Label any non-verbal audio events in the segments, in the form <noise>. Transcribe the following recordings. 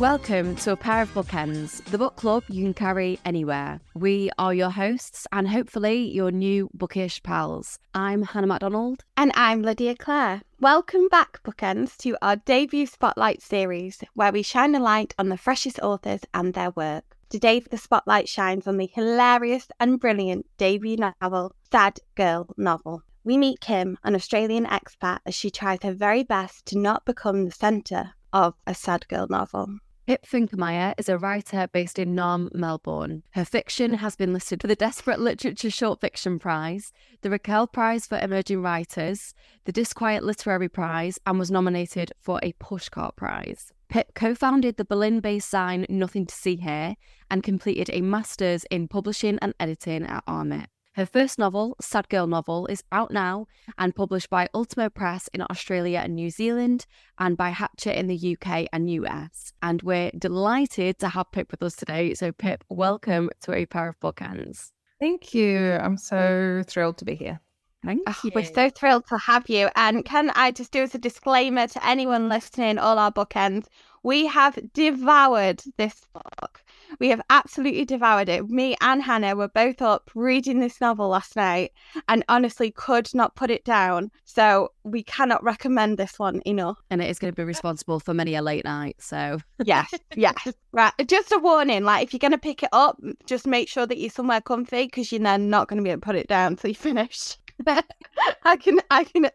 Welcome to A Pair of Bookends, the book club you can carry anywhere. We are your hosts and hopefully your new bookish pals. I'm Hannah MacDonald. And I'm Lydia Clare. Welcome back, Bookends, to our debut Spotlight series, where we shine a light on the freshest authors and their work. Today, the spotlight shines on the hilarious and brilliant debut novel, Sad Girl Novel. We meet Kim, an Australian expat, as she tries her very best to not become the centre of a sad girl novel. Pip Finkemeyer is a writer based in Naarm, Melbourne. Her fiction has been listed for the Desperate Literature Short Fiction Prize, the Richell Prize for Emerging Writers, the Disquiet Literary Prize, and was nominated for a Pushcart Prize. Pip co founded the Berlin based Sign Nothing to See Here and completed a master's in publishing and editing at RMIT. Her first novel, Sad Girl Novel, is out now and published by Ultimo Press in Australia and New Zealand and by Hachette in the UK and US. And we're delighted to have Pip with us today. So, Pip, welcome to A Pair of Bookends. Thank you. I'm so thrilled to be here. Thank Oh, you. we're so thrilled to have you. And can I just do as a disclaimer to anyone listening, all our bookends, we have devoured this book. We have absolutely devoured it. Me and Hannah were both up reading this novel last night and honestly could not put it down. So we cannot recommend this one enough. and it is going to be responsible for many a late night. So, Yes, yes. <laughs> Right. Just a warning like if you're going to pick it up, just make sure that you're somewhere comfy because you're then not going to be able to put it down till you finish. <laughs> I can, I can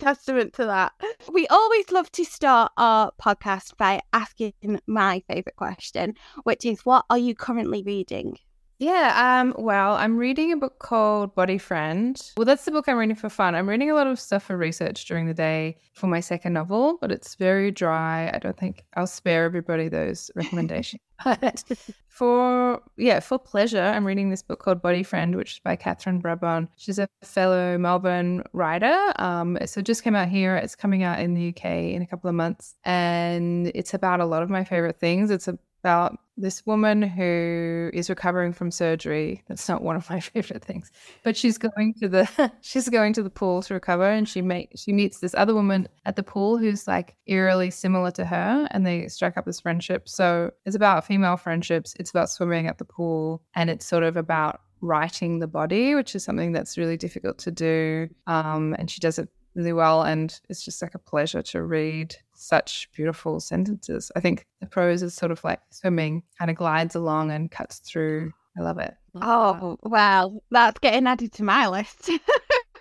testament to that. We always love to start our podcast by asking my favorite question, which is what are you currently reading? Yeah, um, well, I'm reading a book called Body Friend. Well, that's the book I'm reading for fun. I'm reading a lot of stuff for research during the day for my second novel, but it's very dry. I don't think I'll spare everybody those recommendations. <laughs> but <laughs> for yeah, for pleasure, I'm reading this book called Body Friend, which is by Katherine Brabon. She's a fellow Melbourne writer. Um, so it just came out here. It's coming out in the UK in a couple of months, and it's about a lot of my favorite things. It's about this woman who is recovering from surgery. That's not one of my <laughs> favorite things, but she's going to the <laughs> she's going to the pool to recover, and she make she meets this other woman at the pool who's like eerily similar to her, and they strike up this friendship. So it's about female friendships. It's about swimming at the pool, and it's sort of about writing the body, which is something that's really difficult to do. Um, and she does it really well, and it's just like a pleasure to read such beautiful sentences. I think the prose is sort of like swimming, kind of glides along and cuts through. Mm. I love it. Oh, well, that's getting added to my list.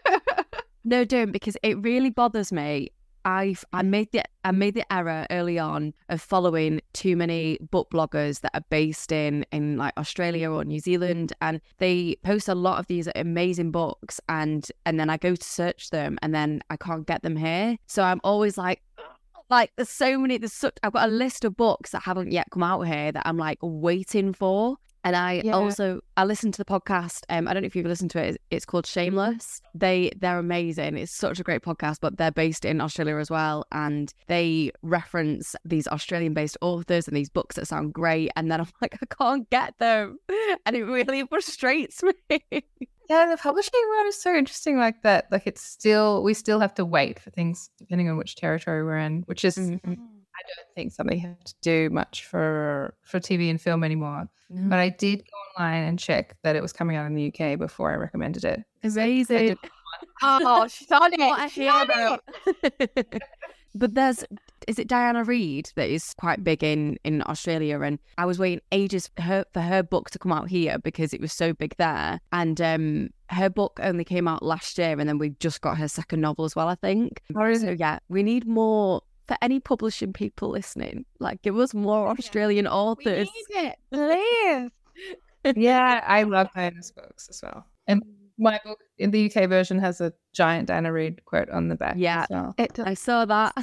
<laughs> no, don't because it really bothers me. I've I made the I made the error early on of following too many book bloggers that are based in in like Australia or New Zealand and they post a lot of these amazing books and and then I go to search them and then I can't get them here. So I'm always like like there's so many there's such I've got a list of books that haven't yet come out here that I'm like waiting for. And I Yeah. also I listened to the podcast. Um, I don't know if you've listened to it. It's called Shameless. They they're amazing. It's such a great podcast, but they're based in Australia as well, and they reference these Australian based authors and these books that sound great. And then I'm <laughs> like, I can't get them, and it really frustrates <laughs> me. Yeah, the publishing world is so interesting like that. Like it's still we still have to wait for things depending on which territory we're in, which is Mm-hmm. I don't think something you have to do much for for TV and film anymore. But I did go online and check that it was coming out in the UK before I recommended it. Amazing. oh, she's <laughs> on it. A she's on it. <laughs> but there's is it Diana Reid that is quite big in in Australia? And I was waiting ages for her for her book to come out here because it was so big there. And um her book only came out last year and then we just got her second novel as well I think. Or is so yeah we need more for any publishing people listening. Like give us more Australian We authors. need it, please. <laughs> yeah, I love Diana's books as well. And my book in the UK version has a giant Diana Reid quote on the back. Yeah. as well. It. I saw that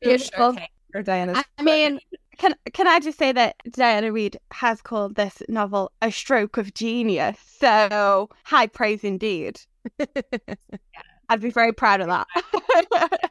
Beautiful. <laughs> Showcase for Diana's. I mean, can can I just say that Diana Reid has called this novel a stroke of genius? So high praise indeed. <laughs> I'd be very proud of that. <laughs>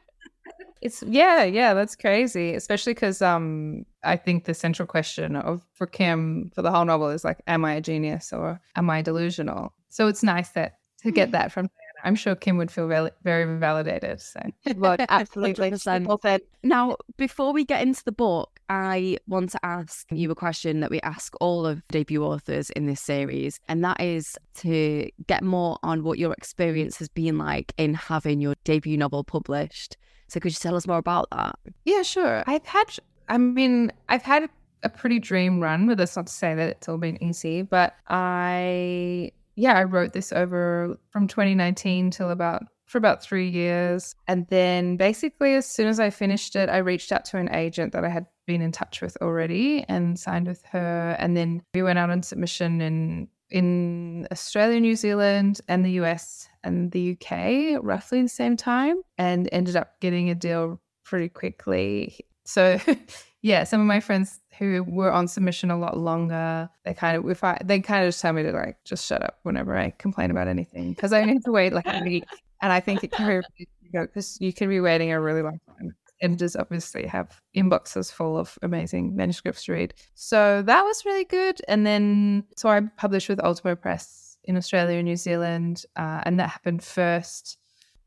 It's yeah, yeah, that's crazy. Especially because um, I think the central question of for Kim for the whole novel is like, am I a genius or am I delusional? So it's nice that to get that from Diana. I'm sure Kim would feel very, very validated. So <laughs> Would <laughs> absolutely. 100%. Now, before we get into the book, I want to ask you a question that we ask all of debut authors in this series, and that is to get more on what your experience has been like in having your debut novel published. So, could you tell us more about that? Yeah, sure. I've had, I mean, I've had a pretty dream run, but that's not to say that it's all been easy. But I, yeah, I wrote this over from 2019 till about for about three years. And then basically, as soon as I finished it, I reached out to an agent that I had been in touch with already and signed with her. And then we went out on submission in in Australia, New Zealand, and the US and the UK roughly the same time, and ended up getting a deal pretty quickly. So, <laughs> yeah, some of my friends who were on submission a lot longer, they kind of if I they kind of just tell me to like just shut up whenever I complain about anything because I only have to wait like a week, and I think it can be because you can be waiting a really long time editors obviously have inboxes full of amazing manuscripts to read. So that was really good. And then, so I published with Ultimo Press in Australia and New Zealand, uh, and that happened first.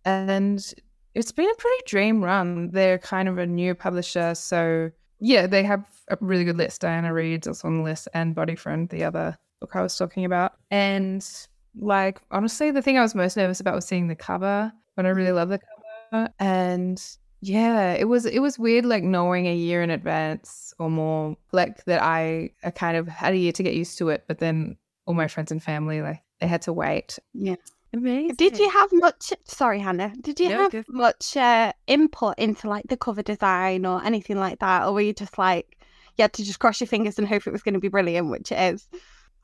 And it's been a pretty dream run. They're kind of a new publisher. So, yeah, they have a really good list. Diana Reid's also on the list, and Body Friend, the other book I was talking about. And like, honestly, the thing I was most nervous about was seeing the cover, but I really mm. love the cover. And yeah, it was it was weird like knowing a year in advance or more like that I, I kind of had a year to get used to it, but then all my friends and family like they had to wait. Yeah. Amazing. Did you have much sorry Hannah, did you No, have go- much uh, input into like the cover design or anything like that? Or were you just like you had to just cross your fingers and hope it was going to be brilliant, which it is.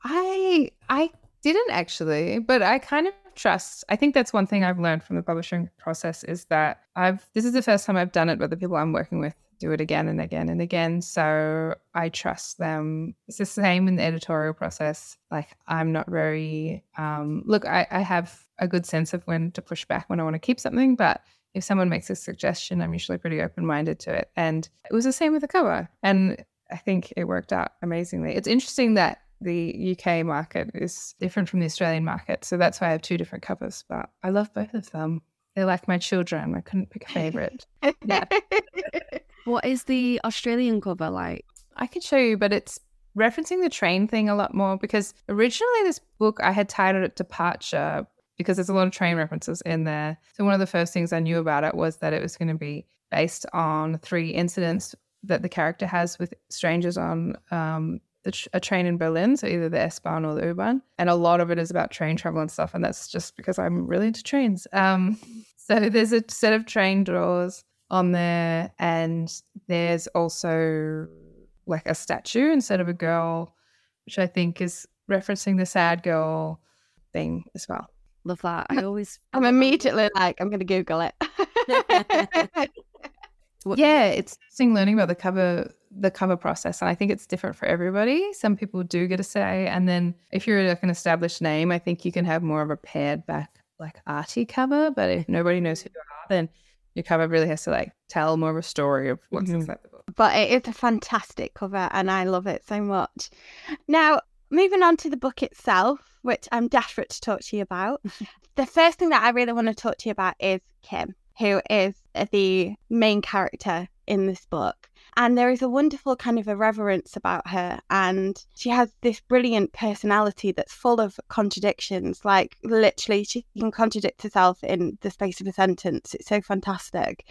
I I didn't actually, but I kind of trust. I think that's one thing I've learned from the publishing process is that I've this is the first time I've done it, with the people I'm working with do it again and again and again. So I trust them. It's the same in the editorial process. Like I'm not very um look, I, I have a good sense of when to push back when I want to keep something, but if someone makes a suggestion, I'm usually pretty open minded to it. And it was the same with the cover. And I think it worked out amazingly. It's interesting that the UK market is different from the Australian market. So that's why I have two different covers, but I love both of them. They're like my children. I couldn't pick a <laughs> favorite. Yeah. <laughs> What is the Australian cover like? I could show you, but it's referencing the train thing a lot more because originally this book I had titled it Departure because there's a lot of train references in there. So one of the first things I knew about it was that it was going to be based on three incidents that the character has with strangers on um, a train in Berlin, so either the S-Bahn or the U-Bahn, and a lot of it is about train travel and stuff. And that's just because I'm really into trains. Um, <laughs> so there's a set of train doors on there, and there's also like a statue instead of a girl, which I think is referencing the sad girl thing as well. Love that. I <laughs> always I'm immediately like, I'm going to Google it. <laughs> <laughs> Yeah, it's interesting learning about the cover the cover process, and I think it's different for everybody. Some people do get a say, and then if you're like an established name, I think you can have more of a pared back like arty cover. But if nobody knows who you are, then your cover really has to like tell more of a story of what's Mhm. inside the book. but it is a fantastic cover and I love it so much. Now, moving on to the book itself, which I'm desperate to talk to you about. <laughs> the first thing that I really want to talk to you about is Kim, who is the main character in this book. And there is a wonderful kind of irreverence about her. And she has this brilliant personality that's full of contradictions. Like, literally, she can contradict herself in the space of a sentence. It's so fantastic.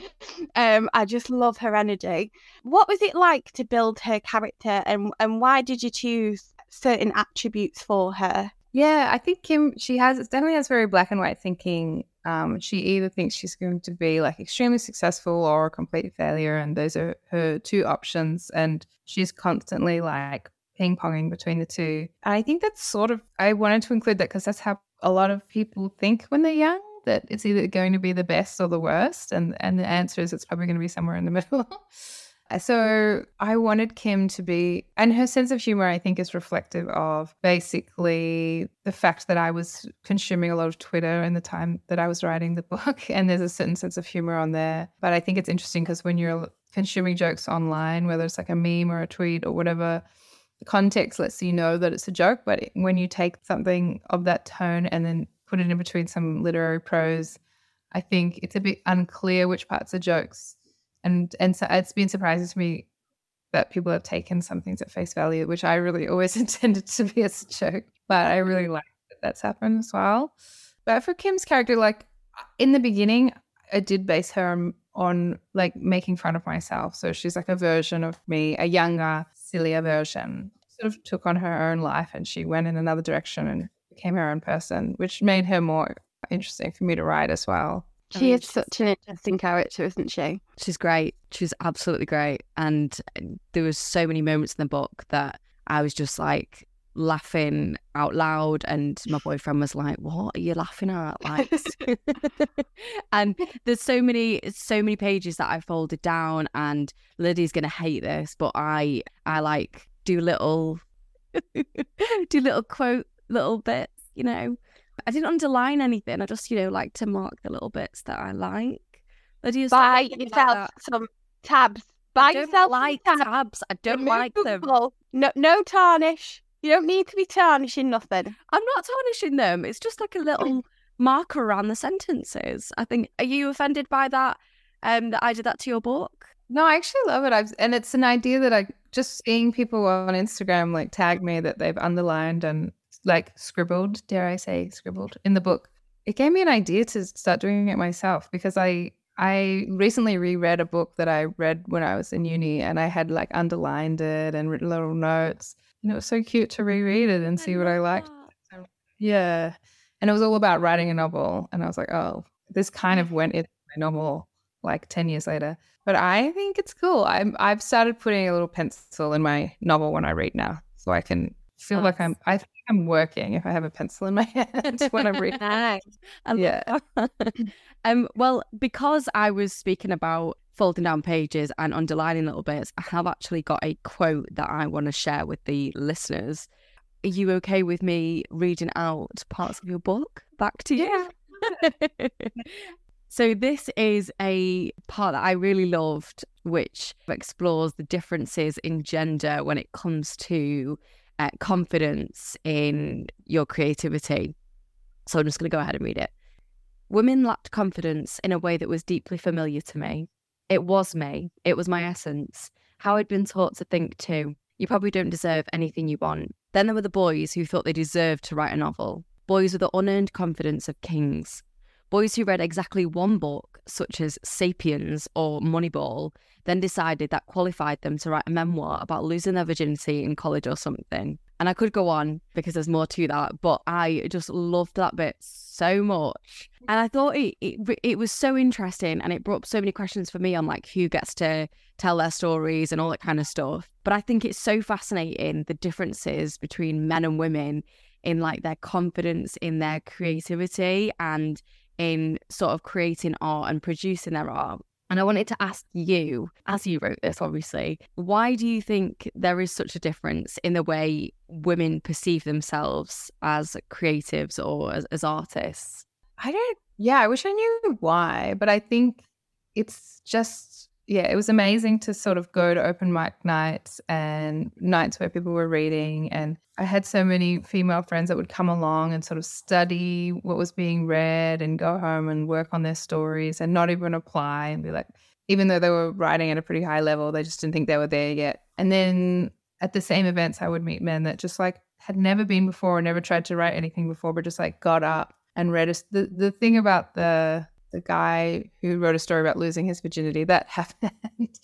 Um, I just love her energy. What was it like to build her character, and and why did you choose certain attributes for her? Yeah, I think Kim, she has, definitely has very black and white thinking. Um, she either thinks she's going to be like extremely successful or a complete failure, and those are her two options. And she's constantly like ping ponging between the two. I think that's sort of, I wanted to include that because that's how a lot of people think when they're young. That it's either going to be the best or the worst, and and the answer is it's probably going to be somewhere in the middle. <laughs> Uh, so I wanted Kim to be, and her sense of humor, I think, is reflective of basically the fact that I was consuming a lot of Twitter in the time that I was writing the book. <laughs> And there's a certain sense of humor on there. But I think it's interesting because when you're consuming jokes online, whether it's like a meme or a tweet or whatever, the context lets you know that it's a joke. But when you take something of that tone and then put it in between some literary prose, I think it's a bit unclear which parts are jokes and and so it's been surprising to me that people have taken some things at face value, which I really always <laughs> intended to be as a joke. But I really mm-hmm. like that that's happened as well. But for Kim's character, like in the beginning, I did base her on, on like making fun of myself. So she's like a version of me, a younger, sillier version. Sort of took on her own life and she went in another direction and became her own person, which made her more interesting for me to write as well. She is such an interesting character, isn't she? She's great. She's absolutely great. And there was so many moments in the book that I was just like laughing out loud and my boyfriend was like, What are you laughing at? Like <laughs> <laughs> and there's so many so many pages that I folded down and Lydia's gonna hate this, but I I like do little <laughs> do little quote little bits, you know. I didn't underline anything. I just, you know, like to mark the little bits that I like. Lydia's Buy yourself like some tabs. Buy yourself like tabs. tabs. I don't like them. No, no tarnish. You don't need to be tarnishing nothing. I'm not tarnishing them. It's just like a little marker around the sentences. I think. Are you offended by that? Um, that I did that to your book? No, I actually love it. I've and it's an idea that I just seeing people on Instagram like tag me that they've underlined and like scribbled, dare I say, scribbled in the book. It gave me an idea to start doing it myself because I I recently reread a book that I read when I was in uni and I had like underlined it and written little notes. And it was so cute to reread it and see I what I liked. That. Yeah. And it was all about writing a novel. And I was like, oh, this kind of went into my novel like 10 years later. But I think it's cool. I'm I've started putting a little pencil in my novel when I read now. So I can feel like I'm I I'm working if I have a pencil in my <laughs> hand when I'm reading. <laughs> nice. yeah. <laughs> um well, because I was speaking about folding down pages and underlining little bits, I have actually got a quote that I want to share with the listeners. Are you okay with me reading out parts of your book back to you? Yeah. so this is a part that I really loved, which explores the differences in gender when it comes to uh, confidence in your creativity. So I'm just going to go ahead and read it. Women lacked confidence in a way that was deeply familiar to me. It was me, it was my essence, how I'd been taught to think too. You probably don't deserve anything you want. Then there were the boys who thought they deserved to write a novel. Boys with the unearned confidence of kings. Boys who read exactly one book, such as Sapiens or Moneyball, then decided that qualified them to write a memoir about losing their virginity in college or something. And I could go on because there's more to that, but I just loved that bit so much. And I thought it, it, it was so interesting and it brought up so many questions for me on like who gets to tell their stories and all that kind of stuff. But I think it's so fascinating the differences between men and women in like their confidence in their creativity and in sort of creating art and producing their art. And I wanted to ask you, as you wrote this, obviously, why do you think there is such a difference in the way women perceive themselves as creatives or as, as artists? I don't, yeah, I wish I knew why, but I think it's just yeah, it was amazing to sort of go to open mic nights and nights where people were reading. And I had so many female friends that would come along and sort of study what was being read and go home and work on their stories and not even apply and be like, even though they were writing at a pretty high level, they just didn't think they were there yet. And then at the same events, I would meet men that just like had never been before, or never tried to write anything before, but just like got up and read. A, the the thing about the the guy who wrote a story about losing his virginity that <laughs> happened.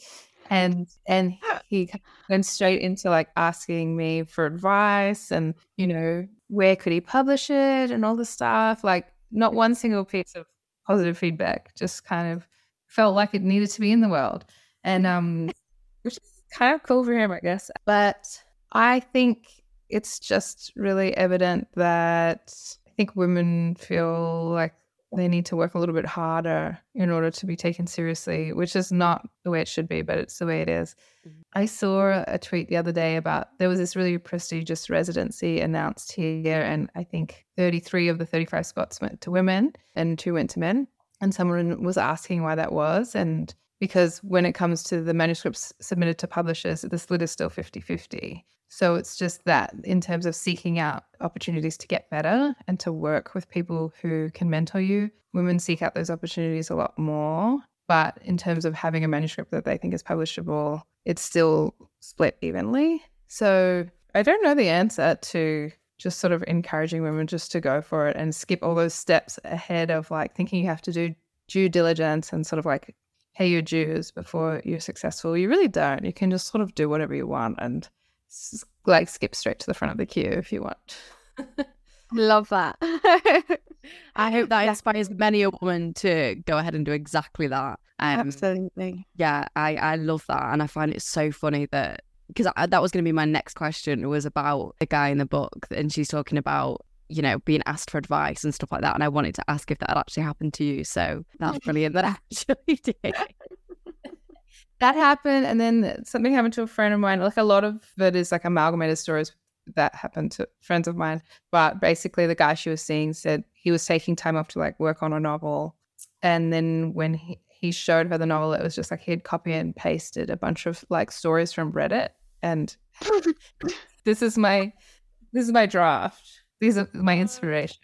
And and he went straight into like asking me for advice and you know where could he publish it and all the stuff. Like not one single piece of positive feedback. Just kind of felt like it needed to be in the world. And um <laughs> which is kind of cool for him i guess. But i think it's just really evident that i think women feel like they need to work a little bit harder in order to be taken seriously, which is not the way it should be, but it's the way it is. Mm-hmm. I saw a tweet the other day about there was this really prestigious residency announced here, and I think 33 of the 35 spots went to women and two went to men. And someone was asking why that was. And because when it comes to the manuscripts submitted to publishers, the split is still 50 50. So it's just that in terms of seeking out opportunities to get better and to work with people who can mentor you, women seek out those opportunities a lot more. But in terms of having a manuscript that they think is publishable, it's still split evenly. So I don't know the answer to just sort of encouraging women just to go for it and skip all those steps ahead of like thinking you have to do due diligence and sort of like pay your dues before you're successful. You really don't. You can just sort of do whatever you want and like skip straight to the front of the queue if you want. <laughs> Love that. <laughs> I hope that inspires many a woman to go ahead and do exactly that. Um, Absolutely. Yeah, I, I love that. And I find it so funny that, because that was going to be my next question, was about the guy in the book. And she's talking about, you know, being asked for advice and stuff like that. And I wanted to ask if that had actually happened to you. So that's <laughs> brilliant that actually did. That happened. And then something happened to a friend of mine. Like a lot of it is like amalgamated stories that happened to friends of mine. But basically, the guy she was seeing said he was taking time off to like work on a novel. And then when he, he showed her the novel, it was just like he'd copy and pasted a bunch of like stories from Reddit. And <laughs> this is my this is my draft. These are my inspiration.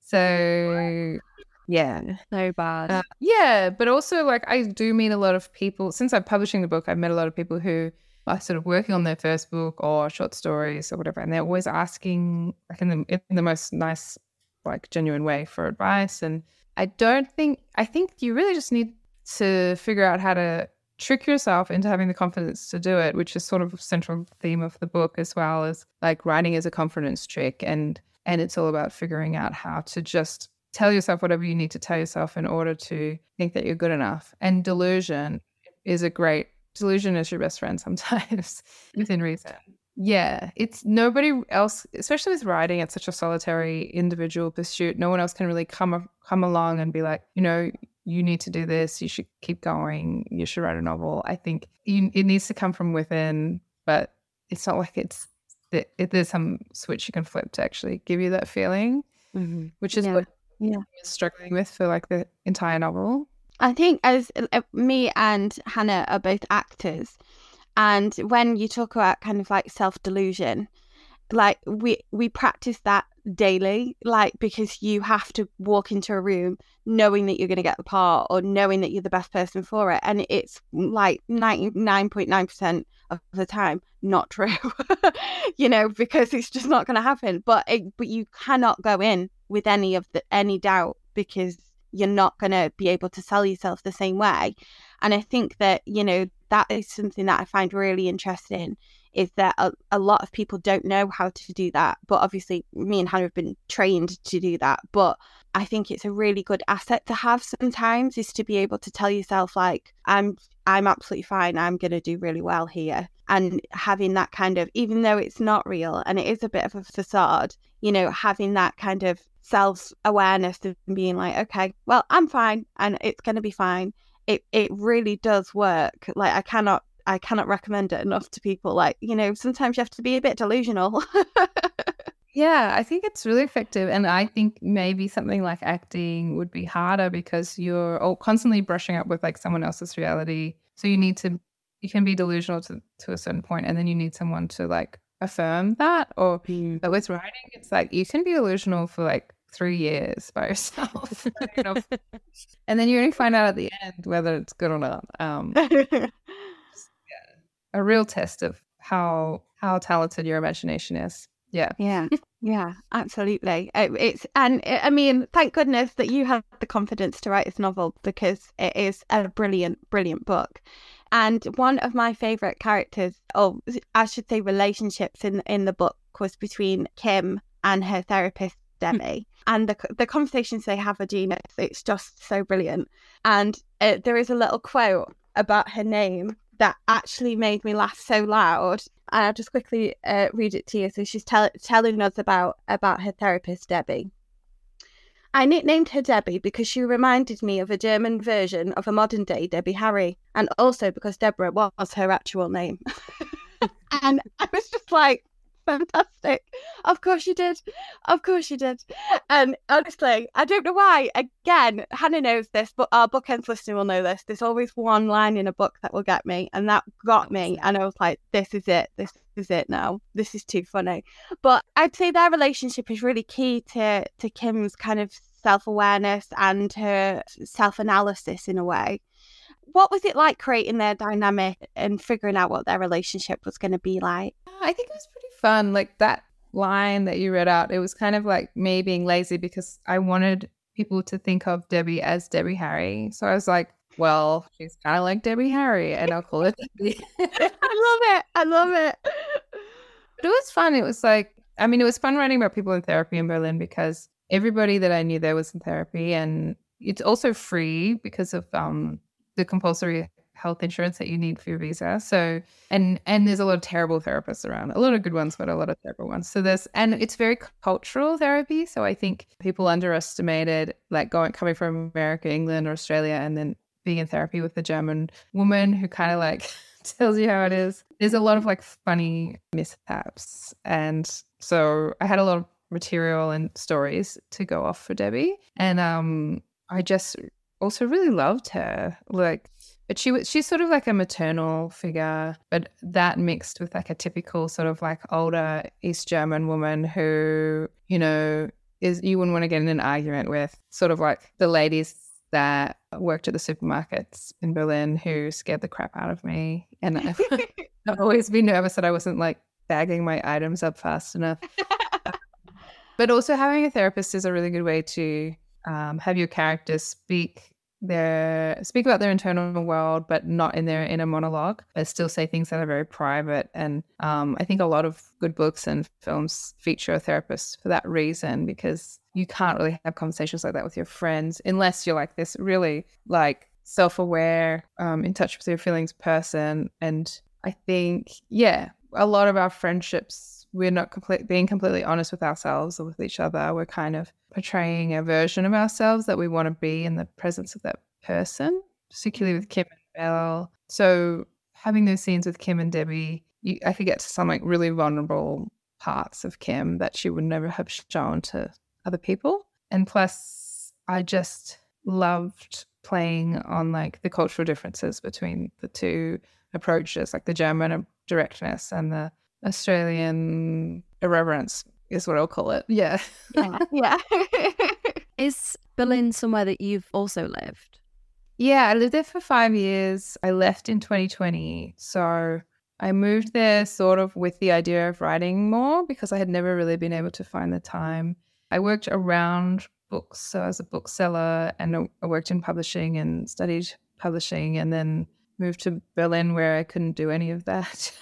So yeah, so bad. Uh, yeah, but also like I do meet a lot of people since I'm publishing the book. I've met a lot of people who are sort of working on their first book or short stories or whatever, and they're always asking like in the in the most nice, like genuine way for advice. And I don't think I think you really just need to figure out how to trick yourself into having the confidence to do it, which is sort of a central theme of the book as well as like writing is a confidence trick and and it's all about figuring out how to just tell yourself whatever you need to tell yourself in order to think that you're good enough. And delusion is a great delusion is your best friend sometimes <laughs> within reason. Yeah, it's nobody else, especially with writing. It's such a solitary individual pursuit. No one else can really come come along and be like, you know, you need to do this. You should keep going. You should write a novel. I think you, it needs to come from within, but it's not like it's it, it, there's some switch you can flip to actually give you that feeling, mm-hmm. which is yeah. what yeah. struggling with for like the entire novel. I think as uh, me and Hannah are both actors, and when you talk about kind of like self delusion, like we we practice that daily, like because you have to walk into a room knowing that you're going to get the part or knowing that you're the best person for it, and it's like ninety nine point nine percent of the time not true, <laughs> you know, because it's just not going to happen. But it, but you cannot go in with any of the any doubt because you're not going to be able to sell yourself the same way. And I think that, you know, that is something that I find really interesting is that a, a lot of people don't know how to do that. But obviously, me and Hannah have been trained to do that. But I think it's a really good asset to have sometimes is to be able to tell yourself, like, I'm I'm absolutely fine. I'm going to do really well here. And having that kind of, even though it's not real and it is a bit of a facade, you know, having that kind of self awareness of being like, okay, well, I'm fine and it's going to be fine. It it really does work. Like I cannot I cannot recommend it enough to people. Like you know, sometimes you have to be a bit delusional. <laughs> yeah, I think it's really effective, and I think maybe something like acting would be harder because you're all constantly brushing up with like someone else's reality. So you need to you can be delusional to to a certain point, and then you need someone to like affirm that. Or mm. but with writing, it's like you can be delusional for like three years by <laughs> yourself. <laughs> and then you only find out at the end whether it's good or not. Um, a real test of how how talented your imagination is. Yeah. Yeah. <laughs> Yeah, absolutely. It's and I mean, thank goodness that you had the confidence to write this novel because it is a brilliant, brilliant book. And one of my favorite characters, or I should say, relationships in in the book was between Kim and her therapist Debbie, and the the conversations they have with Gina, it's just so brilliant. And uh, there is a little quote about her name that actually made me laugh so loud. And I'll just quickly uh, read it to you. So she's tell- telling us about about her therapist Debbie. I nicknamed her Debbie because she reminded me of a German version of a modern day Debbie Harry, and also because Deborah was her actual name. <laughs> and I was just like, <laughs> fantastic. Of course you did. Of course you did. And honestly, I don't know why. Again, Hannah knows this, but our bookends listener will know this. There's always one line in a book that will get me, and that got me. And I was like, this is it. This is it now. This is too funny. But I'd say their relationship is really key to to Kim's kind of self awareness and her self analysis in a way what was it like creating their dynamic and figuring out what their relationship was going to be like? I think it was pretty fun. Like that line that you read out, it was kind of like me being lazy because I wanted people to think of Debbie as Debbie Harry. So I was like, well, she's kind of like Debbie Harry, and I'll call it <laughs> Debbie. <laughs> I love it. I love it. But it was fun. It was like, I mean, it was fun writing about people in therapy in Berlin because everybody that I knew there was in therapy, and it's also free because of um, the compulsory health insurance that you need for your visa. So and and there's a lot of terrible therapists around. A lot of good ones, but a lot of terrible ones. So there's and it's very cultural therapy. So I think people underestimated like going coming from America, England, or Australia, and then being in therapy with a German woman who kind of like <laughs> tells you how it is. There's a lot of like funny mishaps. And so I had a lot of material and stories to go off for Debbie. And um I just also really loved her. Like but she was she's sort of like a maternal figure, but that mixed with like a typical sort of like older East German woman who, you know, is you wouldn't want to get in an argument with sort of like the ladies that worked at the supermarkets in Berlin who scared the crap out of me. And I've, <laughs> I've always been nervous that I wasn't like bagging my items up fast enough. <laughs> but also having a therapist is a really good way to um, have your characters speak their speak about their internal world, but not in their inner monologue, but still say things that are very private. And um, I think a lot of good books and films feature a therapist for that reason because you can't really have conversations like that with your friends unless you're like this really like self-aware, um, in touch with your feelings person. And I think, yeah, a lot of our friendships we're not complete, being completely honest with ourselves or with each other. We're kind of portraying a version of ourselves that we want to be in the presence of that person, particularly with Kim and Belle. So having those scenes with Kim and Debbie, you, I could get to some like really vulnerable parts of Kim that she would never have shown to other people. And plus, I just loved playing on like the cultural differences between the two approaches, like the German directness and the Australian irreverence is what I'll call it. Yeah. Yeah. <laughs> yeah. <laughs> is Berlin somewhere that you've also lived? Yeah, I lived there for five years. I left in 2020. So I moved there sort of with the idea of writing more because I had never really been able to find the time. I worked around books. So as a bookseller and I worked in publishing and studied publishing and then moved to Berlin where I couldn't do any of that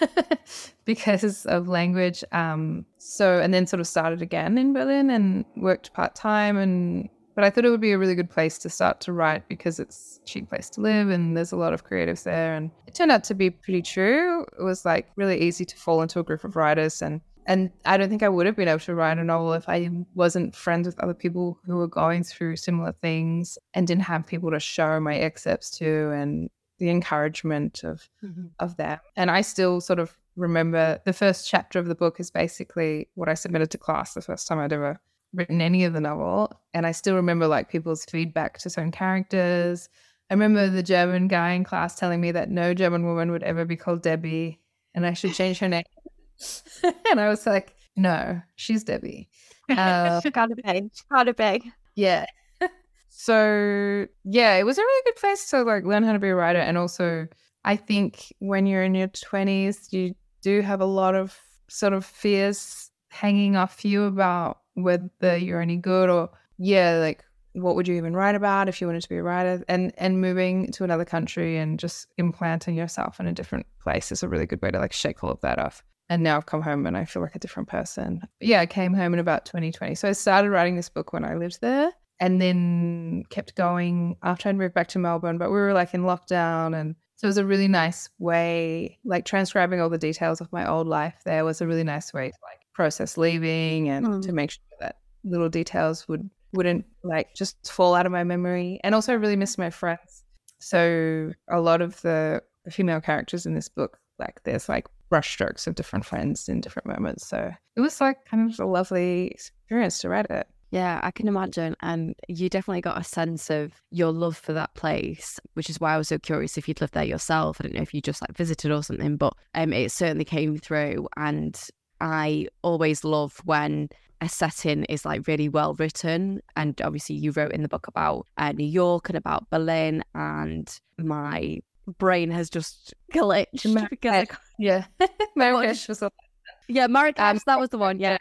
<laughs> because of language. Um, so, and then sort of started again in Berlin and worked part time. And, but I thought it would be a really good place to start to write because it's a cheap place to live and there's a lot of creatives there. And it turned out to be pretty true. It was like really easy to fall into a group of writers and and I don't think I would have been able to write a novel if I wasn't friends with other people who were going through similar things and didn't have people to show my excerpts to and the encouragement of mm-hmm. of them. And I still sort of remember the first chapter of the book is basically what I submitted to class the first time I'd ever written any of the novel. And I still remember like people's feedback to certain characters. I remember the German guy in class telling me that no German woman would ever be called Debbie and I should change her name. <laughs> and I was like, no, she's Debbie. Uh, <laughs> gotta be, gotta be. Yeah. So yeah, it was a really good place to like learn how to be a writer. And also, I think when you're in your 20s, you do have a lot of sort of fears hanging off you about whether you're any good or yeah, like what would you even write about if you wanted to be a writer and and moving to another country and just implanting yourself in a different place is a really good way to like shake all of that off and now I've come home and I feel like a different person. But yeah, I came home in about 2020. So I started writing this book when I lived there and then kept going after I'd moved back to Melbourne. But we were like in lockdown, and so it was a really nice way, like transcribing all the details of my old life. There was a really nice way to like process leaving and mm. to make sure that little details would wouldn't like just fall out of my memory. And also, I really missed my friends. So a lot of the female characters in this book, like there's like brushstrokes of different friends in different moments. So it was like kind of a lovely experience to write it. Yeah, I can imagine. And you definitely got a sense of your love for that place, which is why I was so curious if you'd lived there yourself. I don't know if you just like visited or something, but um, it certainly came through. And I always love when a setting is like really well written. And obviously, you wrote in the book about uh, New York and about Berlin, and my brain has just glitched. I- <laughs> Yeah. Marrakesh was yeah, Marrakesh, um, that was the one. <laughs> Yeah.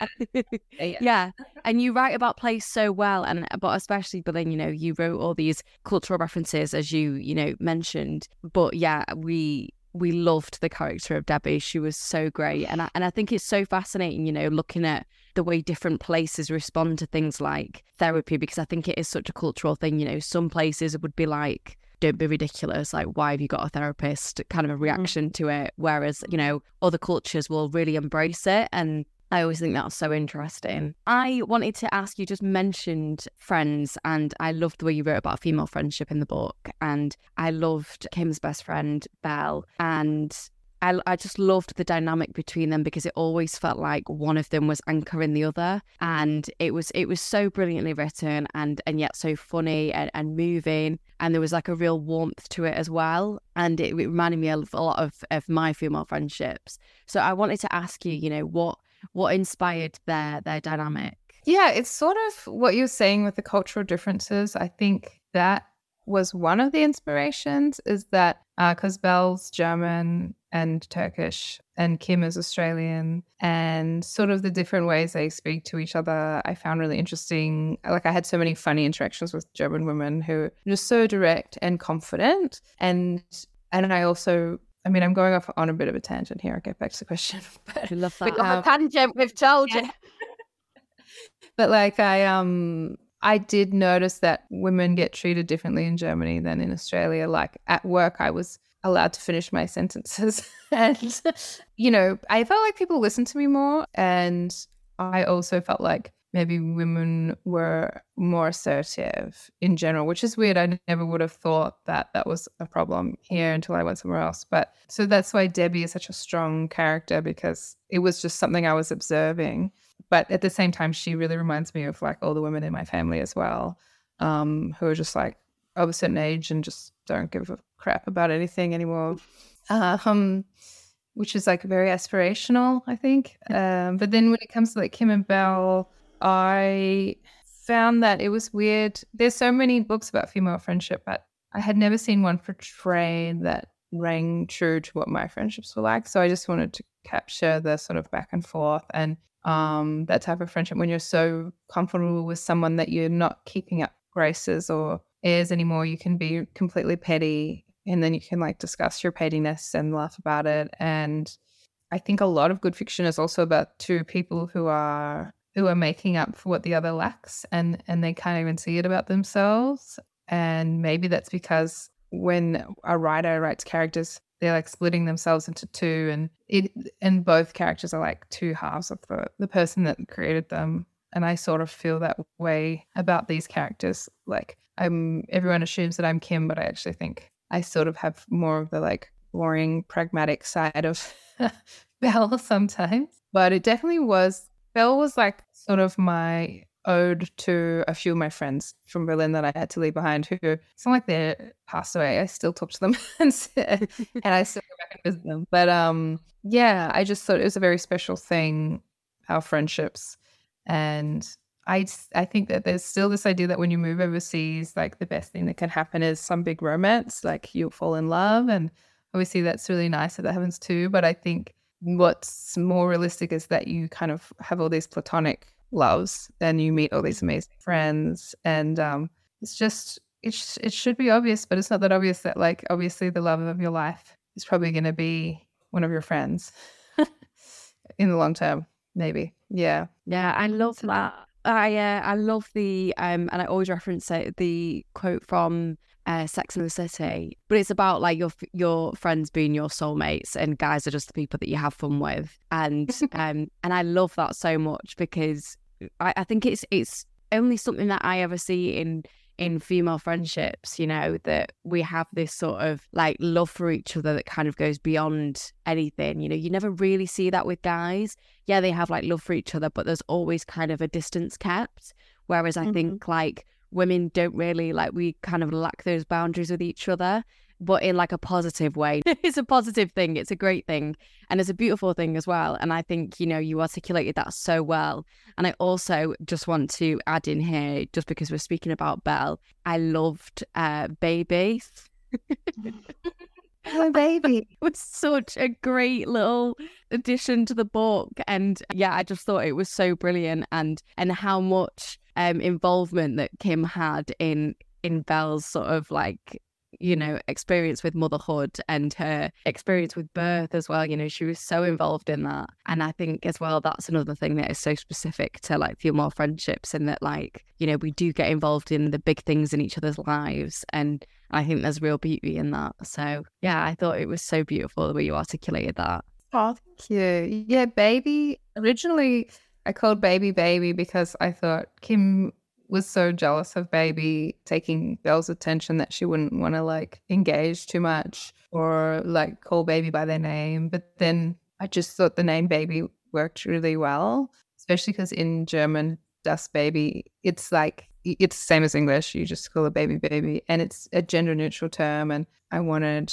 yeah. yeah. And you write about place so well, and but especially but then, you know, you wrote all these cultural references as you, you know, mentioned. But yeah, we we loved the character of Debbie. She was so great, and I, and I think it's so fascinating, you know, looking at the way different places respond to things like therapy, because I think it is such a cultural thing. You know, some places would be like, "Don't be ridiculous," like, "Why have you got a therapist?" Kind of a mm-hmm. reaction to it. Whereas, you know, other cultures will really embrace it and I always think that's so interesting. I wanted to ask you just mentioned friends, and I loved the way you wrote about female friendship in the book. And I loved Kim's best friend, Belle. And I, I just loved the dynamic between them because it always felt like one of them was anchoring the other. And it was it was so brilliantly written and and yet so funny and, and moving. And there was like a real warmth to it as well. And it, it reminded me of a lot of, of my female friendships. So I wanted to ask you, you know, what what inspired their their dynamic Yeah, it's sort of what you're saying with the cultural differences. I think that was one of the inspirations is that because Belle's German and Turkish and Kim is Australian and sort of the different ways they speak to each other I found really interesting. Like I had so many funny interactions with German women who are just so direct and confident and and I also I mean I'm going off on a bit of a tangent here. I'll get back to the question. <laughs> But I love We that got Um, a tangent, we've told you. <laughs> but like I um I did notice that women get treated differently in Germany than in Australia. Like at work I was allowed to finish my <laughs> sentences and you know, I felt like people listened to me more and I also felt like maybe women were more assertive in general, which is weird. I never would have thought that that was a problem here until I went somewhere else. But so that's why Debbie is such a strong character because it was just something I was observing. But at the same time, she really reminds me of like all the women in my family as well, um, who are just like of a certain age and just don't give a crap about anything anymore. Um, which is like very aspirational, I think. Um, but then when it comes to like Kim and Belle, I found that it was weird. There's so many books about female friendship, but I had never seen one portray that rang true to what my friendships were like. So I just wanted to capture the sort of back and forth and um, that type of friendship when you're so comfortable with someone that you're not keeping up graces or airs anymore. You can be completely petty and then you can like discuss your pettiness and laugh about it. And I think a lot of good fiction is also about two people who are who are making up for what the other lacks and and they can't even see it about themselves. And maybe that's because when a writer writes characters, they're like splitting themselves into two and it and both characters are like two halves of the, the person that created them. And I sort of feel that way about these characters. Like I'm everyone assumes that I'm Kim, but I actually think I sort of have more of the like boring, pragmatic side of <laughs> Belle sometimes. But it definitely was Belle was like sort of my ode to a few of my friends from Berlin that I had to leave behind who it's not like they passed away. I still talk to them <laughs> and, and I still go back and visit them. But um yeah, I just thought it was a very special thing, our friendships. And I I think that there's still this idea that when you move overseas, like the best thing that can happen is some big romance, like you'll fall in love. And obviously that's really nice that that happens too. But I think what's more realistic is that you kind of have all these platonic loves, then you meet all these amazing friends, and um, it's just it sh- it should be obvious, but it's not that obvious that like obviously the love of your life is probably going to be one of your friends <laughs> in the long term, maybe. Yeah. Yeah, I love that. I uh, I love the um, and I always reference it the quote from uh, Sex and the City, but it's about like your your friends being your soulmates, and guys are just the people that you have fun with, and <laughs> um, and I love that so much because I, I think it's it's only something that I ever see in in female friendships, you know, that we have this sort of like love for each other that kind of goes beyond anything. You know, you never really see that with guys. Yeah, they have like love for each other, but there's always kind of a distance kept. Whereas I Mhm. think like women don't really like we kind of lack those boundaries with each other. but in like a positive way. <laughs> it's a positive thing. It's a great thing. And it's a beautiful thing as well. And I think, you know, you articulated that so well. And I also just want to add in here, just because we're speaking about Belle, I loved uh, Baby. My <laughs> baby. <laughs> It was such a great little addition to the book. And yeah, I just thought it was so brilliant and and how much um involvement that Kim had in in Belle's sort of like you know experience with motherhood and her experience with birth as well you know she was so involved in that and i think as well that's another thing that is so specific to like female friendships and that like you know we do get involved in the big things in each other's lives and I think there's real beauty in that. So yeah, I thought it was so beautiful the way you articulated that. Oh, thank you. Yeah, baby. Originally, I called baby baby because I thought Kim was so jealous of baby taking Belle's attention that she wouldn't want to like engage too much or like call baby by their name. But then I just thought the name baby worked really well, especially because in German, das Baby, it's like it's the same as English. You just call it baby baby, and it's a gender neutral term. And I wanted,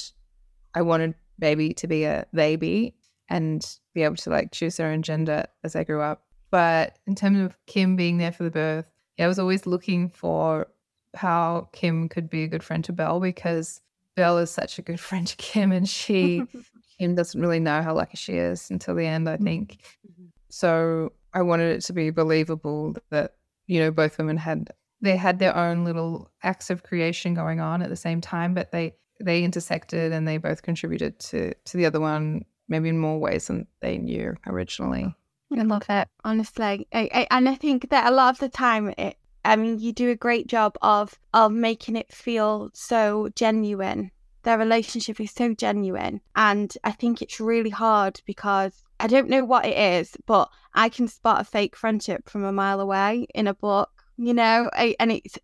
I wanted baby to be a baby and be able to like choose their own gender as I grew up. But in terms of Kim being there for the birth, yeah, I was always looking for how Kim could be a good friend to Belle because Belle is such a good <laughs> friend to Kim, and she <laughs> Kim doesn't really know how lucky she is until the end. I mm-hmm. think mm-hmm. so. I wanted it to be believable that you know both women had they had their own little acts of creation going on at the same time, but they they intersected and they both contributed to to the other one maybe in more ways than they knew originally. I love it, honestly, I, I, and I think that a lot of the time, it, I mean, you do a great job of of making it feel so genuine. Their relationship is so genuine, and I think it's really hard because I don't know what it is, but I can spot a fake friendship from a mile away in a book, you know, I, and it's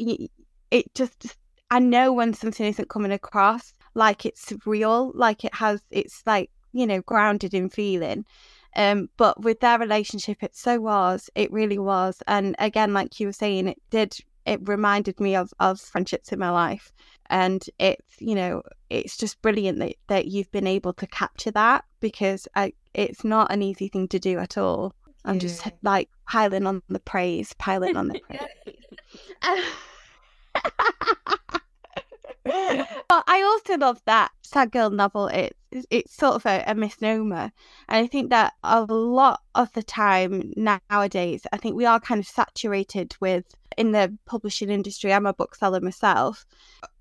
it just I know when something isn't coming across like it's real, like it has it's like you know grounded in feeling. Um, but with their relationship, it so was. It really was. And again, like you were saying, it did. It reminded me of of friendships in my life, and it's you know it's just brilliant that that you've been able to capture that because I it's not an easy thing to do at all. I'm just like piling on the praise, piling on the praise. <laughs> <laughs> <laughs> but I also love that sad girl novel. It's it's sort of a, a, misnomer, and I think that a lot of the time nowadays, I think we are kind of saturated with in the publishing industry. I'm a bookseller myself,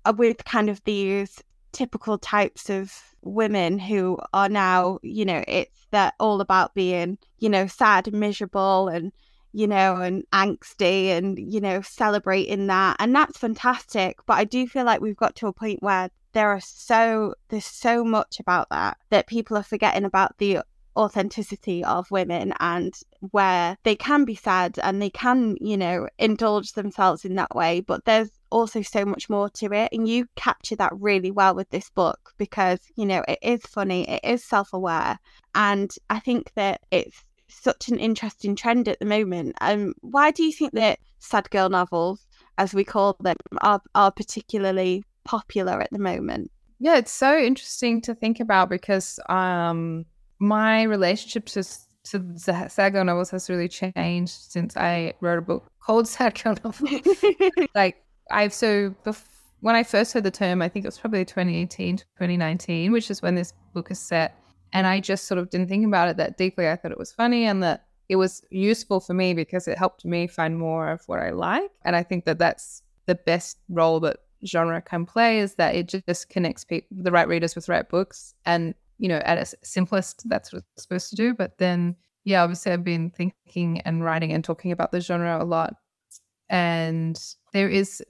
uh, with kind of these typical types of women who are now, you know, it's they're all about being, you know, sad and miserable and, you know, and angsty and, you know, celebrating that. And that's fantastic. But I do feel like we've got to a point where there are so there's so much about that that people are forgetting about the authenticity of women and where they can be sad and they can, you know, indulge themselves in that way. But there's also so much more to it. And you capture that really well with this book because, you know, it is funny, it is self aware. And I think that it's such an interesting trend at the moment. Um, why do you think that sad girl novels, as we call them, are, are particularly popular at the moment? Yeah, it's so interesting to think about because um, my relationship to to sad girl novels has really changed since I wrote a book called <laughs> Sad Girl Novel. <laughs> like I've so bef- when I first heard the term, I think it was probably 2018, 2019, which is when this book is set. And I just sort of didn't think about it that deeply. I thought it was funny and that it was useful for me because it helped me find more of what I like. And I think that that's the best role that genre can play is that it just connects people, the right readers with right books. And, you know, at its simplest, that's what it's supposed to do. But then, yeah, obviously I've been thinking and writing and talking about the genre a lot. And there is,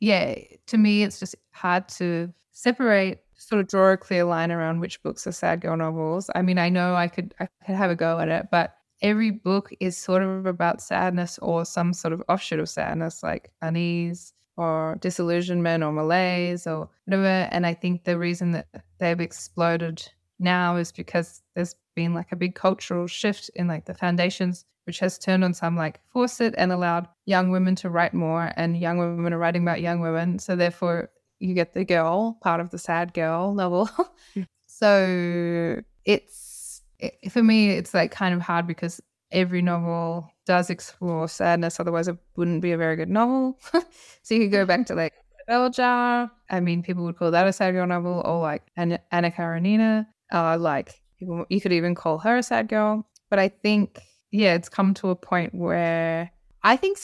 yeah, to me, it's just hard to separate, sort of draw a clear line around which books are sad girl novels. I mean, I know I could, I could have a go at it, but every book is sort of about sadness or some sort of offshoot of sadness, like unease or disillusionment or malaise or whatever. And I think the reason that they've exploded now is because there's been like a big cultural shift in like the foundations which has turned on some like forced it and allowed young women to write more and young women are writing about young women so therefore you get the girl part of the sad girl novel. <laughs> so it's it, for me, it's like kind of hard because every novel does explore sadness. Otherwise, it wouldn't be a very good novel. <laughs> so you could go back to like Bell Jar. I mean, people would call that a sad girl novel, or like An- Anna Karenina. Uh, like people, you could even call her a sad girl. But I think, yeah, it's come to a point where I think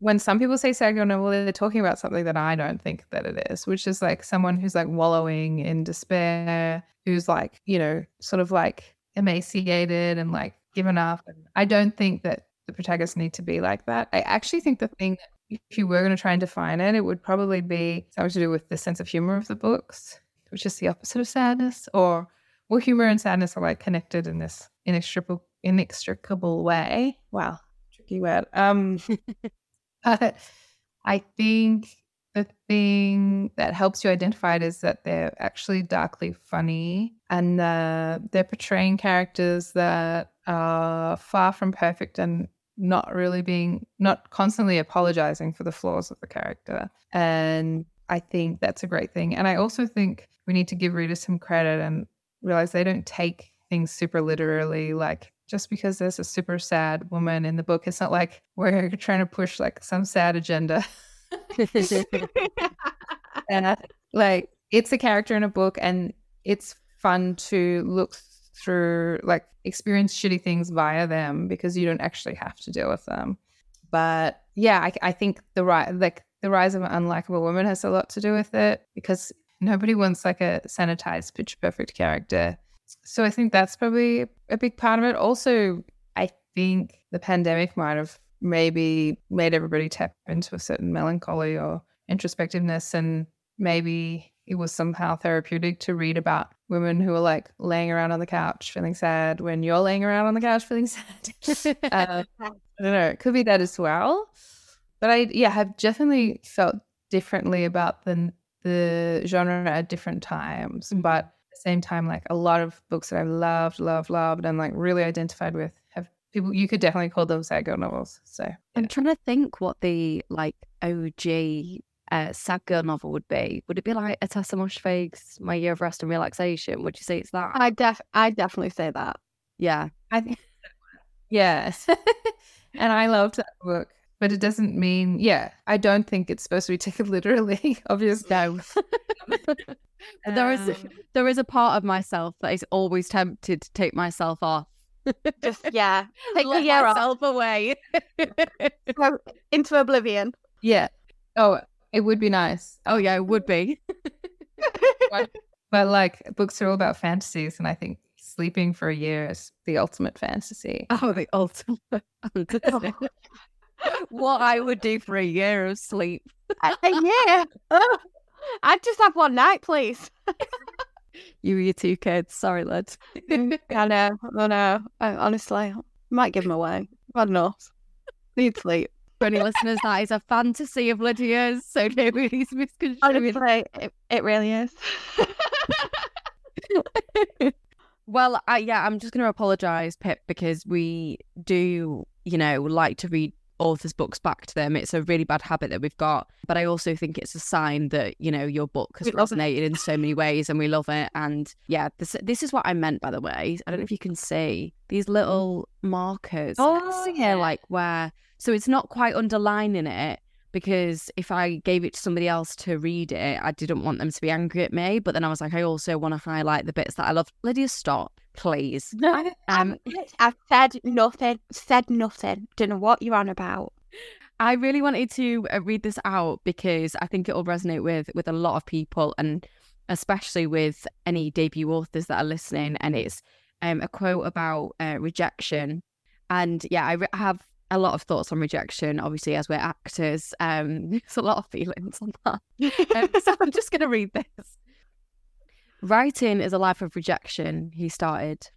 when some people say sad girl novel, they're talking about something that I don't think that it is, which is like someone who's like wallowing in despair, who's like, you know, sort of like emaciated and like given up. And I don't think that the protagonists need to be like that. I actually think the thing if you were going to try and define it, it would probably be something to do with the sense of humor of the books, which is the opposite of sadness, or well, humor and sadness are like connected in this inextricable inextricable way. Wow, tricky word. Um, <laughs> I think the thing that helps you identify it is that they're actually darkly funny and uh, they're portraying characters that are far from perfect and not really being not constantly apologizing for the flaws of the character. And i think that's a great thing. And i also think we need to give readers some credit and realize they don't take things super literally like just because there's a super sad woman in the book it's not like we're <laughs> trying to push like some sad agenda. <laughs> <laughs> And I, like it's a character in a book and it's fun to look through like experience shitty things via them because you don't actually have to deal with them. But yeah i, I think the right like the rise of an unlikable woman has a lot to do with it because nobody wants like a sanitized picture perfect character so i think that's probably a big part of it also i think the pandemic might have maybe made everybody tap into a certain melancholy or introspectiveness and maybe it was somehow therapeutic to read about women who are like laying around on the couch feeling sad when you're laying around on the couch feeling <laughs> sad. uh, <laughs> I don't know. It could be that as well. But I, yeah, have definitely felt differently about the the genre at different times. But same time, like a lot of books that I've loved, loved, loved, and like really identified with have people. You could definitely call them sad girl novels. So yeah. I'm trying to think what the like OG uh, sad girl novel would be? Would it be like Ottessa Moshfegh's My Year of Rest and Relaxation? Would you say it's that? I def I definitely say that. Yeah. I think yes. <laughs> and I loved that book. But it doesn't mean yeah, I don't think it's supposed to be taken <laughs> literally, obviously. No. <laughs> <laughs> there is um, <laughs> there is a part of myself that is always tempted to take myself off. Just <laughs> yeah. Take the year off away. into oblivion. Yeah. Oh, it would be nice. Oh yeah, it would be. but, but like books are all about fantasies, and I think sleeping for a year is the ultimate fantasy. Oh, the ultimate fantasy. what I would do for a year of sleep. A, year? Oh, I'd just have one night, please. <laughs> you and your two kids. Sorry, lad. Mm, <laughs> I know. I know. I honestly might give them away. I don't know. Need sleep for any listeners, that is a fantasy of Lydia's. So nobody's misconstruing. Honestly, it, it really is. <laughs> well, I, yeah, I'm just going to apologise, Pip, because we do, you know, like to read authors' books back to them. It's a really bad habit that we've got. But I also think it's a sign that, you know, your book has resonated in so many ways and we love it. And yeah, this this is what I meant, by the way. I don't know if you can see these little markers. Oh, yeah. Like where so it's not quite underlining it because if I gave it to somebody else to read it, I didn't want them to be angry at me. But then I was like, I also want to highlight the bits that I love. Lydia, stop, please. <laughs> No, um, <laughs> I've said nothing, said nothing. Don't know what you're on about. I really wanted to uh, read this out because I think it will resonate with with a lot of people and especially with any debut authors that are listening. And it's um, a quote about uh, rejection. And yeah, I, re- I have a lot of thoughts on rejection. Obviously, as we're actors, um, <laughs> there's a lot of feelings on that. um, so I'm just going to read this. Writing is a life of rejection, he started.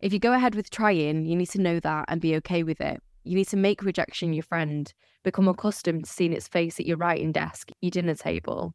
If you go ahead with trying, you need to know that and be okay with it. You need to make rejection your friend, become accustomed to seeing its face at your writing desk, your dinner table.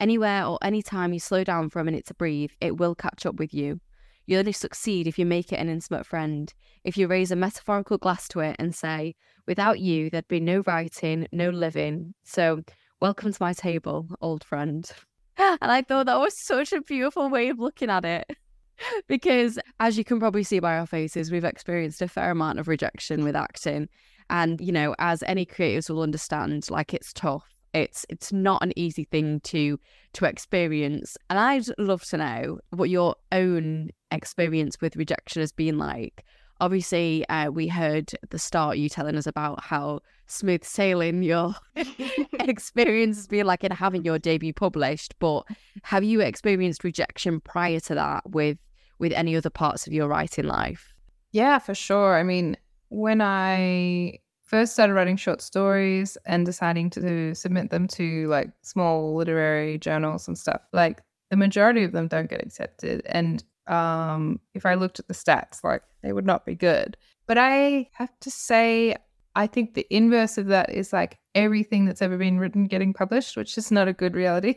Anywhere or anytime you slow down for a minute to breathe, it will catch up with you. You only succeed if you make it an intimate friend. If you raise a metaphorical glass to it and say, without you, there'd be no writing, no living. So, welcome to my table, old friend. <laughs> And I thought that was such a beautiful way of looking at it. <laughs> because as you can probably see by our faces, we've experienced a fair amount of rejection with acting. And, you know, as any creatives will understand, like it's tough. It's it's not an easy thing to to experience. And I'd love to know what your own experience with rejection has been like. Obviously, uh, we heard at the start you telling us about how smooth sailing your <laughs> <laughs> experience has been like in having your debut published. But have you experienced rejection prior to that with with any other parts of your writing life? Yeah, for sure. I mean, when I first started writing short stories and deciding to submit them to like small literary journals and stuff, like the majority of them don't get accepted. And um, if I looked at the stats, like they would not be good. But I have to say, I think the inverse of that is like everything that's ever been written getting published, which is not a good reality.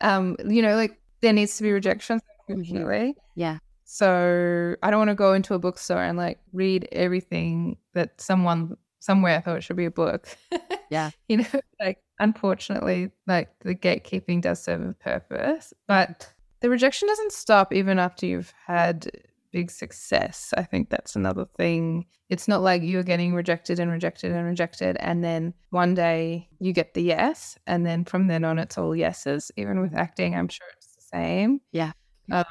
Um, you know, like there needs to be rejection, mm-hmm. unfortunately. Yeah. So I don't want to go into a bookstore and like read everything that someone somewhere I thought it should be a book. <laughs> Yeah. you know, like unfortunately, like the gatekeeping does serve a purpose, but the rejection doesn't stop even after you've had big success. I think that's another thing. It's not like you're getting rejected and rejected and rejected, and then one day you get the yes, and then from then on it's all yeses. Even with acting, I'm sure it's the same. Yeah. Um,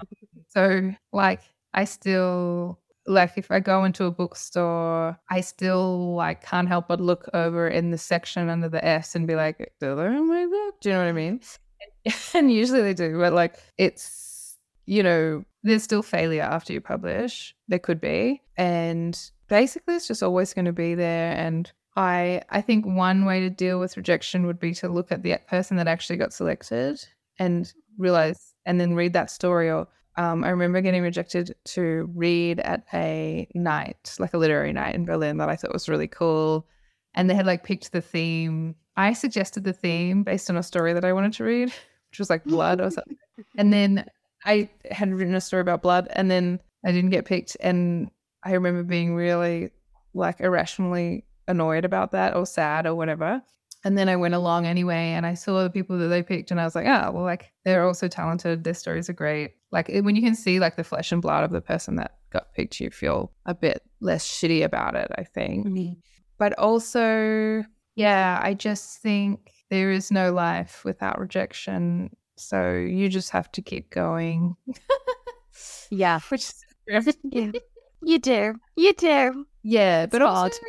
so, like, I still like if I go into a bookstore, I still like can't help but look over in the section under the S and be like, "Do they have my book?" Do you know what I mean? <laughs> and usually they do, but like it's you know there's still failure after you publish. There could be, and basically it's just always going to be there. And I I think one way to deal with rejection would be to look at the person that actually got selected and realize and then read that story or um, I remember getting rejected to read at a night, like a literary night in Berlin that I thought was really cool. And they had like picked the theme. I suggested the theme based on a story that I wanted to read, which was like blood or something. <laughs> And then I had written a story about blood and then I didn't get picked. And I remember being really like irrationally annoyed about that or sad or whatever. And then I went along anyway and I saw the people that they picked and I was like, oh, well, like they're also talented. Their stories are great. Like when you can see like the flesh and blood of the person that got picked, you feel a bit less shitty about it, I think. Mm-hmm. But also, yeah, I just think there is no life without rejection. So you just have to keep going. <laughs> yeah. <laughs> Which yeah. <laughs> You do. You do. Yeah, but it's also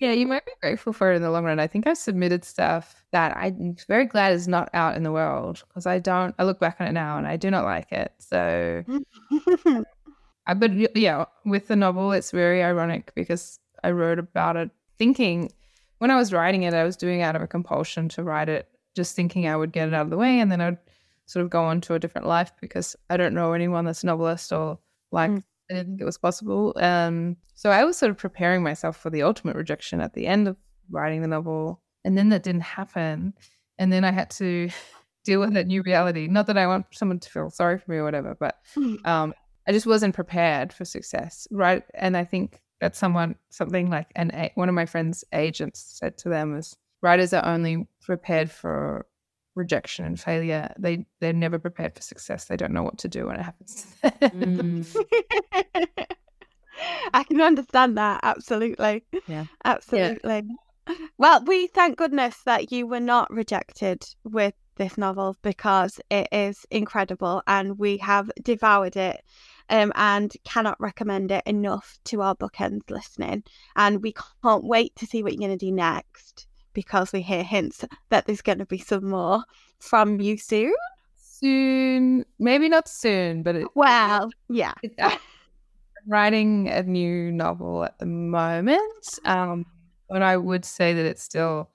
yeah, you might be grateful for it in the long run. I think I've submitted stuff that I'm very glad is not out in the world because I don't. I look back on it now and I do not like it. So, <laughs> I, but yeah, with the novel, it's very ironic because I wrote about it thinking when I was writing it, I was doing it out of a compulsion to write it, just thinking I would get it out of the way, and then I'd sort of go on to a different life because I don't know anyone that's a novelist or like mm. I didn't think it was possible. Um, so I was sort of preparing myself for the ultimate rejection at the end of writing the novel. And then that didn't happen. And then I had to <laughs> deal with that new reality. Not that I want someone to feel sorry for me or whatever, but hmm. um, I just wasn't prepared for success. Right. And I think that someone, something like an one of my friends' agents said to them was writers are only prepared for rejection and failure. They they're never prepared for success. They don't know what to do when it happens. mm. <laughs> I can understand that absolutely. Yeah, absolutely. Yeah. Well, we thank goodness that you were not rejected with this novel because it is incredible and we have devoured it um, and cannot recommend it enough to our bookends listening. And we can't wait to see what you're going to do next because we hear hints that there's going to be some more from you soon. Soon, maybe not soon, but it, well, yeah. <laughs> It, uh, writing a new novel at the moment, um, but I would say that it's still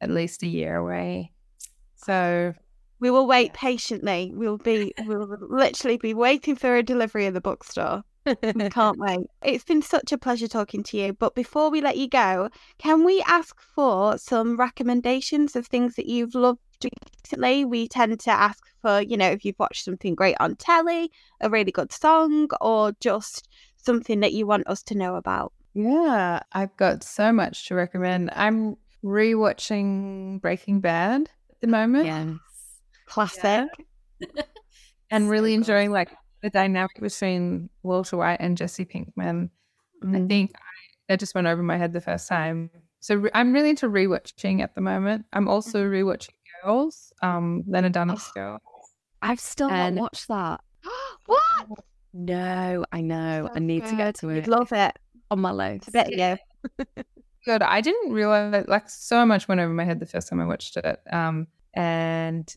at least a year away. So we will wait patiently. We'll be we'll literally be waiting for a delivery in the bookstore. <laughs> Can't wait. It's been such a pleasure talking to you. But before we let you go, can we ask for some recommendations of things that you've loved recently? We tend to ask for, you know, if you've watched something great on telly, a really good song, or just something that you want us to know about. Yeah, I've got so much to recommend. I'm rewatching Breaking Bad at the moment. Yes. Classic. and really enjoying like the dynamic between Walter White and Jesse Pinkman. I Mm. think I, that just went over my head the first time. So re- I'm really into rewatching at the moment. I'm also rewatching Girls, um, Lena Dunham's Girl. I've still And- not watched that. <gasps> what? No, I know. I need to go good. to You'd it love it. on my list. I bet you. <laughs> Good. I didn't realize like so much went over my head the first time I watched it. Um, and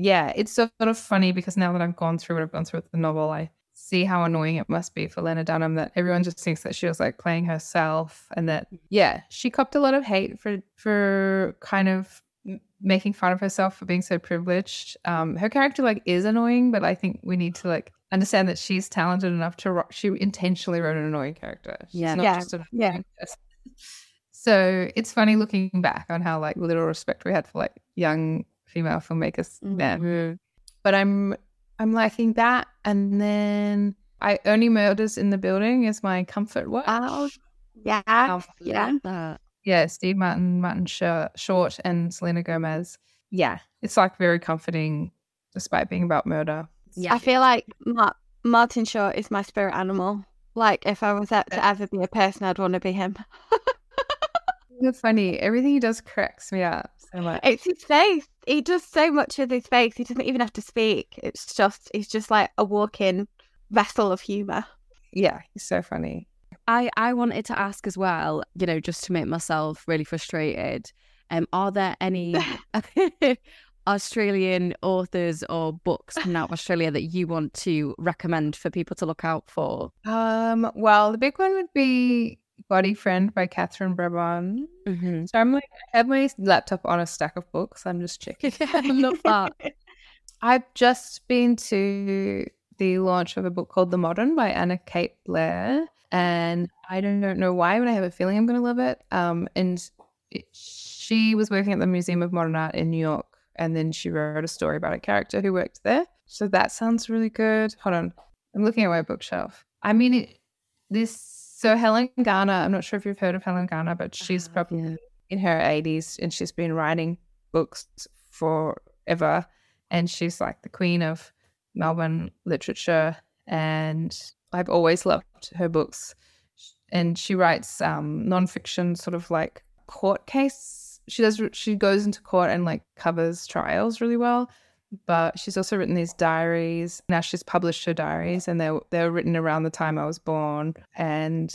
yeah, it's sort of funny because now that I've gone through what I've gone through with the novel, I see how annoying it must be for Lena Dunham that everyone just thinks that she was like playing herself and that yeah, she copped a lot of hate for for kind of making fun of herself for being so privileged. Um, her character like is annoying, but I think we need to like understand that she's talented enough to ro- she intentionally wrote an annoying character. She's Yeah. not Yeah, just an yeah. person. So it's funny looking back on how like little respect we had for like young female filmmakers then. Mhm. But I'm I'm liking that, and then I only murders in the building is my comfort watch. Oh, yeah. Yeah. That. yeah, Steve Martin, Martin Short, Short, and Selena Gomez. Yeah, it's like very comforting, despite being about murder. Yeah. I feel like Ma- Martin Short is my spirit animal. Like, if I was to ever be a person, I'd want to be him. <laughs> It's funny. Everything he does cracks me up so much. It's his face. He does so much with his face. He doesn't even have to speak. It's just, he's just like a walking vessel of humour. Yeah, he's so funny. I, I wanted to ask as well, you know, just to make myself really frustrated. Um, are there any <laughs> <laughs> Australian authors or books coming out of Australia that you want to recommend for people to look out for? Um, well, the big one would be Body Friend by Katherine Brabon. Mm-hmm. So I'm like, I have my laptop on a stack of books. I'm just <laughs> checking. I love <laughs> that. I've just been to the launch of a book called The Modern by Anna Kate Blair, and I don't, don't know why, but I have a feeling I'm going to love it. Um, and it, she was working at the Museum of Modern Art in New York, and then she wrote a story about a character who worked there. So that sounds really good. Hold on, I'm looking at my bookshelf. I mean, it, this. So Helen Garner, I'm not sure if you've heard of Helen Garner, but she's Uh, probably yeah. in her 80s and she's been writing books forever. And she's like the queen of melbourne literature. And i've always loved her books. And she writes um nonfiction sort of like court case she does she goes into court and like covers trials really well but she's also written these diaries. Now she's published her diaries and they're they're written around the time i was born and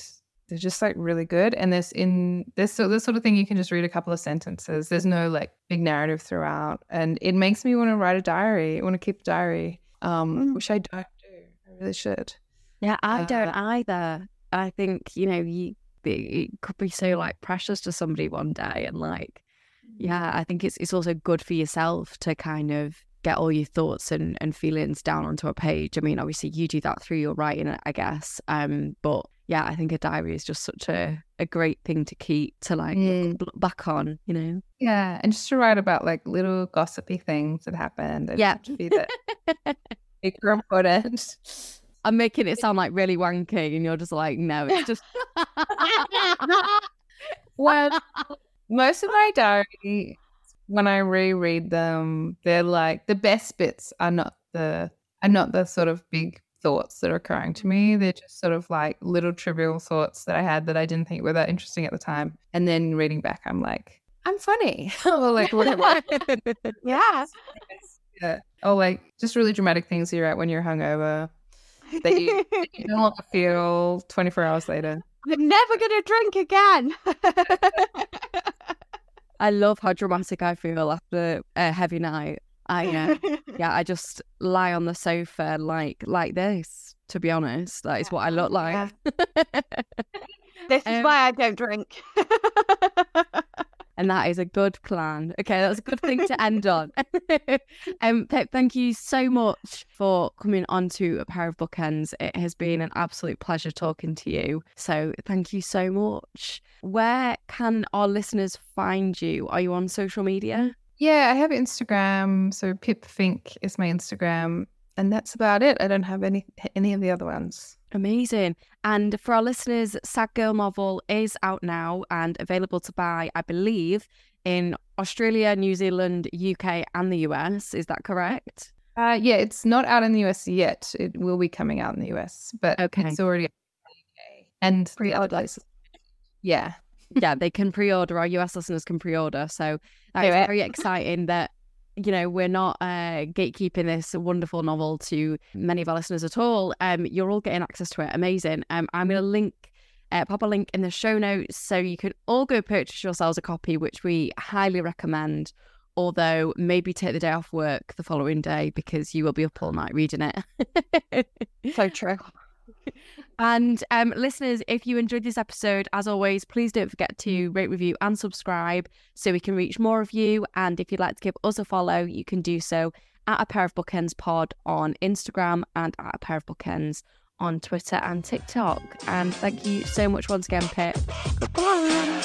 they're just like really good. And there's in this so this sort of thing you can just read a couple of sentences. There's no like big narrative throughout. And it makes me want to write a diary. I want to keep a diary um Mm. which i don't do. I really should. Yeah, I Uh, don't either. I think, you know, you it could be so like precious to somebody one day and like yeah, I think it's it's also good for yourself to kind of get all your thoughts and, and feelings down onto a page. I mean, obviously you do that through your writing, I guess. Um, but yeah, I think a diary is just such a, a great thing to keep to like Mm. look back on, you know. yeah and just to write about like little gossipy things that happened and Yeah. to be that <laughs> important I'm making it sound like really wanky and you're just like, no, it's just <laughs> well most of my diary when i reread them they're like the best bits are not the are not the sort of big thoughts that are occurring to me mm-hmm. they're just sort of like little trivial thoughts that i had that i didn't think were that interesting at the time and then reading back i'm like i'm funny <laughs> or like <laughs> whatever yeah. yeah. or like just really dramatic things you write when you're hungover that you, that you don't want to feel 24 hours later <laughs> I'm never going to drink again. I love how dramatic I feel after a heavy night. I uh, <laughs> yeah, I just lie on the sofa like like this. To be honest, that is what I look like. <laughs> This is Um, why I don't drink. <laughs> and that is a good plan. Okay, that's a good thing to end on. <laughs> um, Pip, thank you so much for coming on to a pair of bookends. It has been an absolute pleasure talking to you. So thank you so much. Where can our listeners find you? Are you on social media? Yeah, I have Instagram. So Pip Fink is my Instagram. And that's about it. I don't have any any of the other ones. Amazing. And for our listeners, Sad Girl novel is out now and available to buy, I believe, in Australia, New Zealand, UK, and the US. Is that correct? Uh, yeah, it's not out in the US yet. It will be coming out in the US, but Okay. it's already out in the UK and Pre-order. Yeah. yeah, they can pre-order. Our US listeners can pre-order. So <laughs> that's very exciting that you know we're not uh, gatekeeping this wonderful novel to many of our listeners at all. Um, you're all getting access to it. Amazing. Um, I'm going to link. Uh, pop a link in the show notes so you can all go purchase yourselves a copy, which we highly recommend. Although maybe take the day off work the following day because you will be up all night reading it. So true. <laughs> And um, listeners, if you enjoyed this episode, as always, please don't forget to rate, review, and subscribe so we can reach more of you. And if you'd like to give us a follow, you can do so at a pair of bookends pod on Instagram and at a pair of bookends on Twitter and TikTok. And thank you so much once again, Pip. Bye.